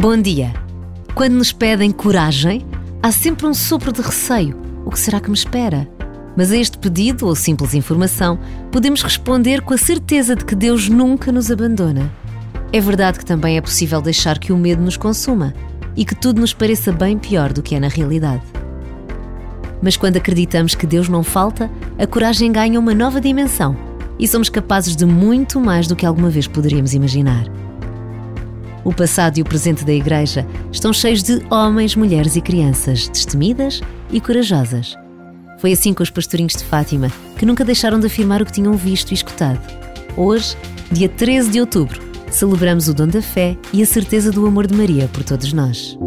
Bom dia. Quando nos pedem coragem, há sempre um sopro de receio. O que será que me espera? Mas a este pedido ou simples informação, podemos responder com a certeza de que Deus nunca nos abandona. É verdade que também é possível deixar que o medo nos consuma e que tudo nos pareça bem pior do que é na realidade. Mas quando acreditamos que Deus não falta, a coragem ganha uma nova dimensão e somos capazes de muito mais do que alguma vez poderíamos imaginar. O passado e o presente da Igreja estão cheios de homens, mulheres e crianças destemidas e corajosas. Foi assim com os pastorinhos de Fátima, que nunca deixaram de afirmar o que tinham visto e escutado. Hoje, dia 13 de outubro, celebramos o dom da fé e a certeza do amor de Maria por todos nós.